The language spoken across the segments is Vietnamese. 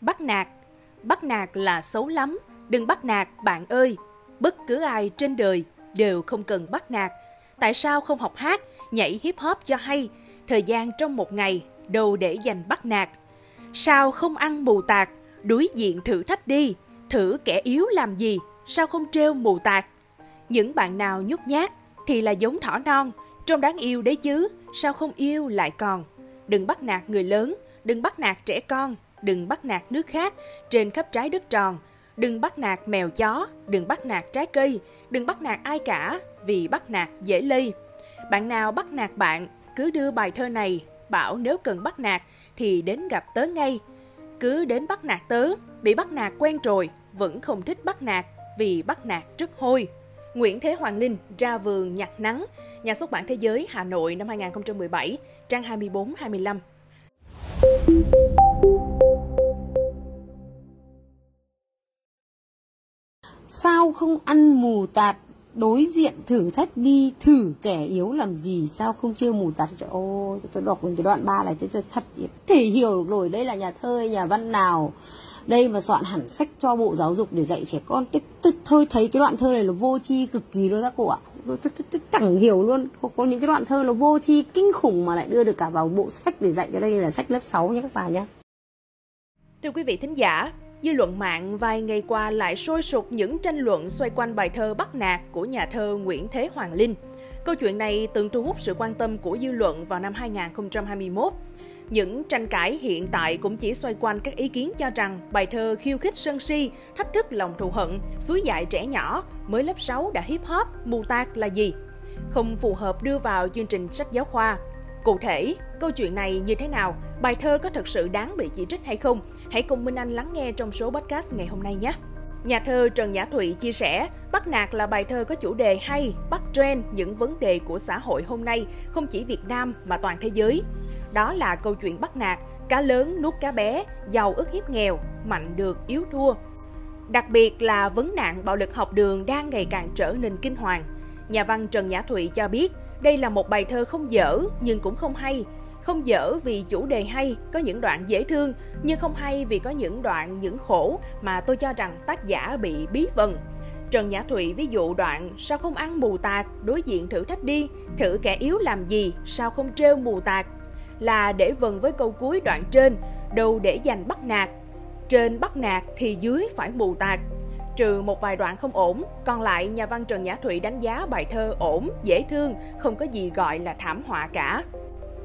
Bắt nạt. Bắt nạt là xấu lắm, đừng bắt nạt bạn ơi. Bất cứ ai trên đời đều không cần bắt nạt. Tại sao không học hát, nhảy hip hop cho hay? Thời gian trong một ngày đâu để dành bắt nạt. Sao không ăn mù tạt, đối diện thử thách đi, thử kẻ yếu làm gì, sao không trêu mù tạt. Những bạn nào nhút nhát thì là giống thỏ non, trông đáng yêu đấy chứ, sao không yêu lại còn. Đừng bắt nạt người lớn, đừng bắt nạt trẻ con, đừng bắt nạt nước khác trên khắp trái đất tròn. Đừng bắt nạt mèo chó, đừng bắt nạt trái cây, đừng bắt nạt ai cả vì bắt nạt dễ lây. Bạn nào bắt nạt bạn, cứ đưa bài thơ này, bảo nếu cần bắt nạt thì đến gặp tớ ngay. Cứ đến bắt nạt tớ, bị bắt nạt quen rồi, vẫn không thích bắt nạt vì bắt nạt rất hôi. Nguyễn Thế Hoàng Linh ra vườn nhặt nắng, nhà xuất bản Thế giới Hà Nội năm 2017, trang 24-25. Sao không ăn mù tạt? Đối diện thử thách đi thử kẻ yếu làm gì? Sao không chưa mù tạt? Trời ôi tôi đọc cái đoạn ba này tôi thật thể hiểu nổi đây là nhà thơ nhà văn nào. Đây mà soạn hẳn sách cho bộ giáo dục để dạy trẻ con. Tôi, tôi, thôi thấy cái đoạn thơ này là vô tri cực kỳ luôn các cô ạ. Tôi, tôi, tôi, tôi chẳng hiểu luôn. Có, có những cái đoạn thơ nó vô tri kinh khủng mà lại đưa được cả vào bộ sách để dạy. Cho đây là sách lớp 6 nhé các bạn nhé. Thưa quý vị thính giả, dư luận mạng vài ngày qua lại sôi sục những tranh luận xoay quanh bài thơ Bắt nạt của nhà thơ Nguyễn Thế Hoàng Linh. Câu chuyện này từng thu hút sự quan tâm của dư luận vào năm 2021. Những tranh cãi hiện tại cũng chỉ xoay quanh các ý kiến cho rằng bài thơ khiêu khích sân si, thách thức lòng thù hận, suối dại trẻ nhỏ, mới lớp 6 đã hip hop, mù tạc là gì? Không phù hợp đưa vào chương trình sách giáo khoa. Cụ thể, câu chuyện này như thế nào? Bài thơ có thật sự đáng bị chỉ trích hay không? Hãy cùng Minh Anh lắng nghe trong số podcast ngày hôm nay nhé! Nhà thơ Trần Nhã Thụy chia sẻ, Bắt nạt là bài thơ có chủ đề hay, bắt trend những vấn đề của xã hội hôm nay, không chỉ Việt Nam mà toàn thế giới. Đó là câu chuyện bắt nạt, cá lớn nuốt cá bé, giàu ức hiếp nghèo, mạnh được yếu thua. Đặc biệt là vấn nạn bạo lực học đường đang ngày càng trở nên kinh hoàng. Nhà văn Trần Nhã Thụy cho biết, đây là một bài thơ không dở nhưng cũng không hay, không dở vì chủ đề hay, có những đoạn dễ thương, nhưng không hay vì có những đoạn những khổ mà tôi cho rằng tác giả bị bí vần. Trần Nhã Thụy ví dụ đoạn sao không ăn mù tạt, đối diện thử thách đi, thử kẻ yếu làm gì, sao không trêu mù tạt, là để vần với câu cuối đoạn trên, đâu để dành bắt nạt. Trên bắt nạt thì dưới phải mù tạt. Trừ một vài đoạn không ổn, còn lại nhà văn Trần Nhã Thụy đánh giá bài thơ ổn, dễ thương, không có gì gọi là thảm họa cả.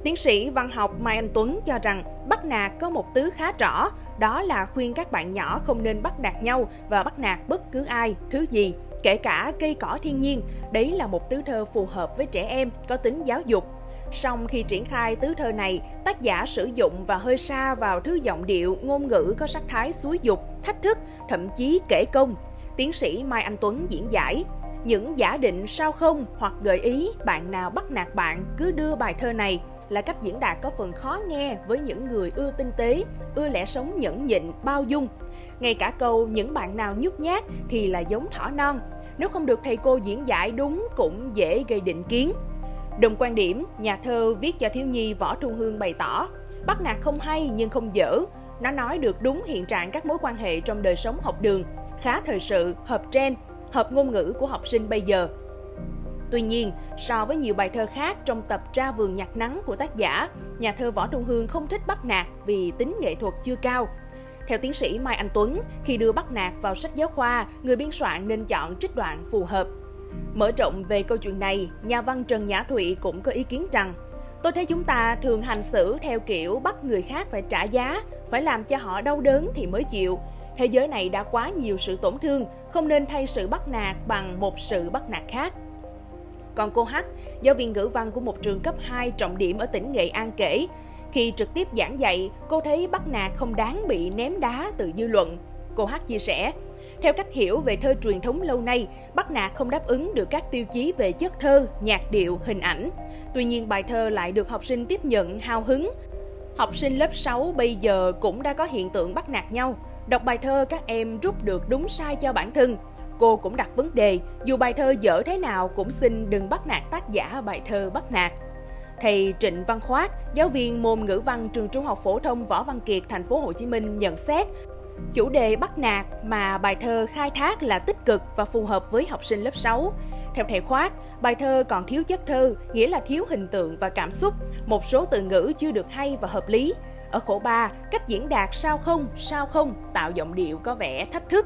Tiến sĩ văn học Mai Anh Tuấn cho rằng bắt nạt có một tứ khá rõ, đó là khuyên các bạn nhỏ không nên bắt nạt nhau và bắt nạt bất cứ ai, thứ gì, kể cả cây cỏ thiên nhiên. Đấy là một tứ thơ phù hợp với trẻ em, có tính giáo dục. Song khi triển khai tứ thơ này, tác giả sử dụng và hơi xa vào thứ giọng điệu, ngôn ngữ có sắc thái xúi dục, thách thức, thậm chí kể công. Tiến sĩ Mai Anh Tuấn diễn giải, những giả định sao không hoặc gợi ý bạn nào bắt nạt bạn cứ đưa bài thơ này là cách diễn đạt có phần khó nghe với những người ưa tinh tế, ưa lẽ sống nhẫn nhịn, bao dung. Ngay cả câu những bạn nào nhút nhát thì là giống thỏ non. Nếu không được thầy cô diễn giải đúng cũng dễ gây định kiến. Đồng quan điểm, nhà thơ viết cho thiếu nhi Võ thu Hương bày tỏ, bắt nạt không hay nhưng không dở. Nó nói được đúng hiện trạng các mối quan hệ trong đời sống học đường, khá thời sự, hợp trend, hợp ngôn ngữ của học sinh bây giờ. Tuy nhiên, so với nhiều bài thơ khác trong tập Ra vườn nhạc nắng của tác giả, nhà thơ Võ Trung Hương không thích bắt nạt vì tính nghệ thuật chưa cao. Theo tiến sĩ Mai Anh Tuấn, khi đưa bắt nạt vào sách giáo khoa, người biên soạn nên chọn trích đoạn phù hợp. Mở rộng về câu chuyện này, nhà văn Trần Nhã Thụy cũng có ý kiến rằng Tôi thấy chúng ta thường hành xử theo kiểu bắt người khác phải trả giá, phải làm cho họ đau đớn thì mới chịu. Thế giới này đã quá nhiều sự tổn thương, không nên thay sự bắt nạt bằng một sự bắt nạt khác. Còn cô H, giáo viên ngữ văn của một trường cấp 2 trọng điểm ở tỉnh Nghệ An kể, khi trực tiếp giảng dạy, cô thấy bắt nạt không đáng bị ném đá từ dư luận. Cô H chia sẻ, theo cách hiểu về thơ truyền thống lâu nay, bắt nạt không đáp ứng được các tiêu chí về chất thơ, nhạc điệu, hình ảnh. Tuy nhiên bài thơ lại được học sinh tiếp nhận hào hứng. Học sinh lớp 6 bây giờ cũng đã có hiện tượng bắt nạt nhau. Đọc bài thơ các em rút được đúng sai cho bản thân. Cô cũng đặt vấn đề, dù bài thơ dở thế nào cũng xin đừng bắt nạt tác giả bài thơ bắt nạt. Thầy Trịnh Văn Khoát, giáo viên môn ngữ văn trường Trung học phổ thông Võ Văn Kiệt, thành phố Hồ Chí Minh nhận xét, chủ đề bắt nạt mà bài thơ khai thác là tích cực và phù hợp với học sinh lớp 6. Theo thầy Khoát, bài thơ còn thiếu chất thơ, nghĩa là thiếu hình tượng và cảm xúc, một số từ ngữ chưa được hay và hợp lý. Ở khổ 3, cách diễn đạt sao không, sao không tạo giọng điệu có vẻ thách thức.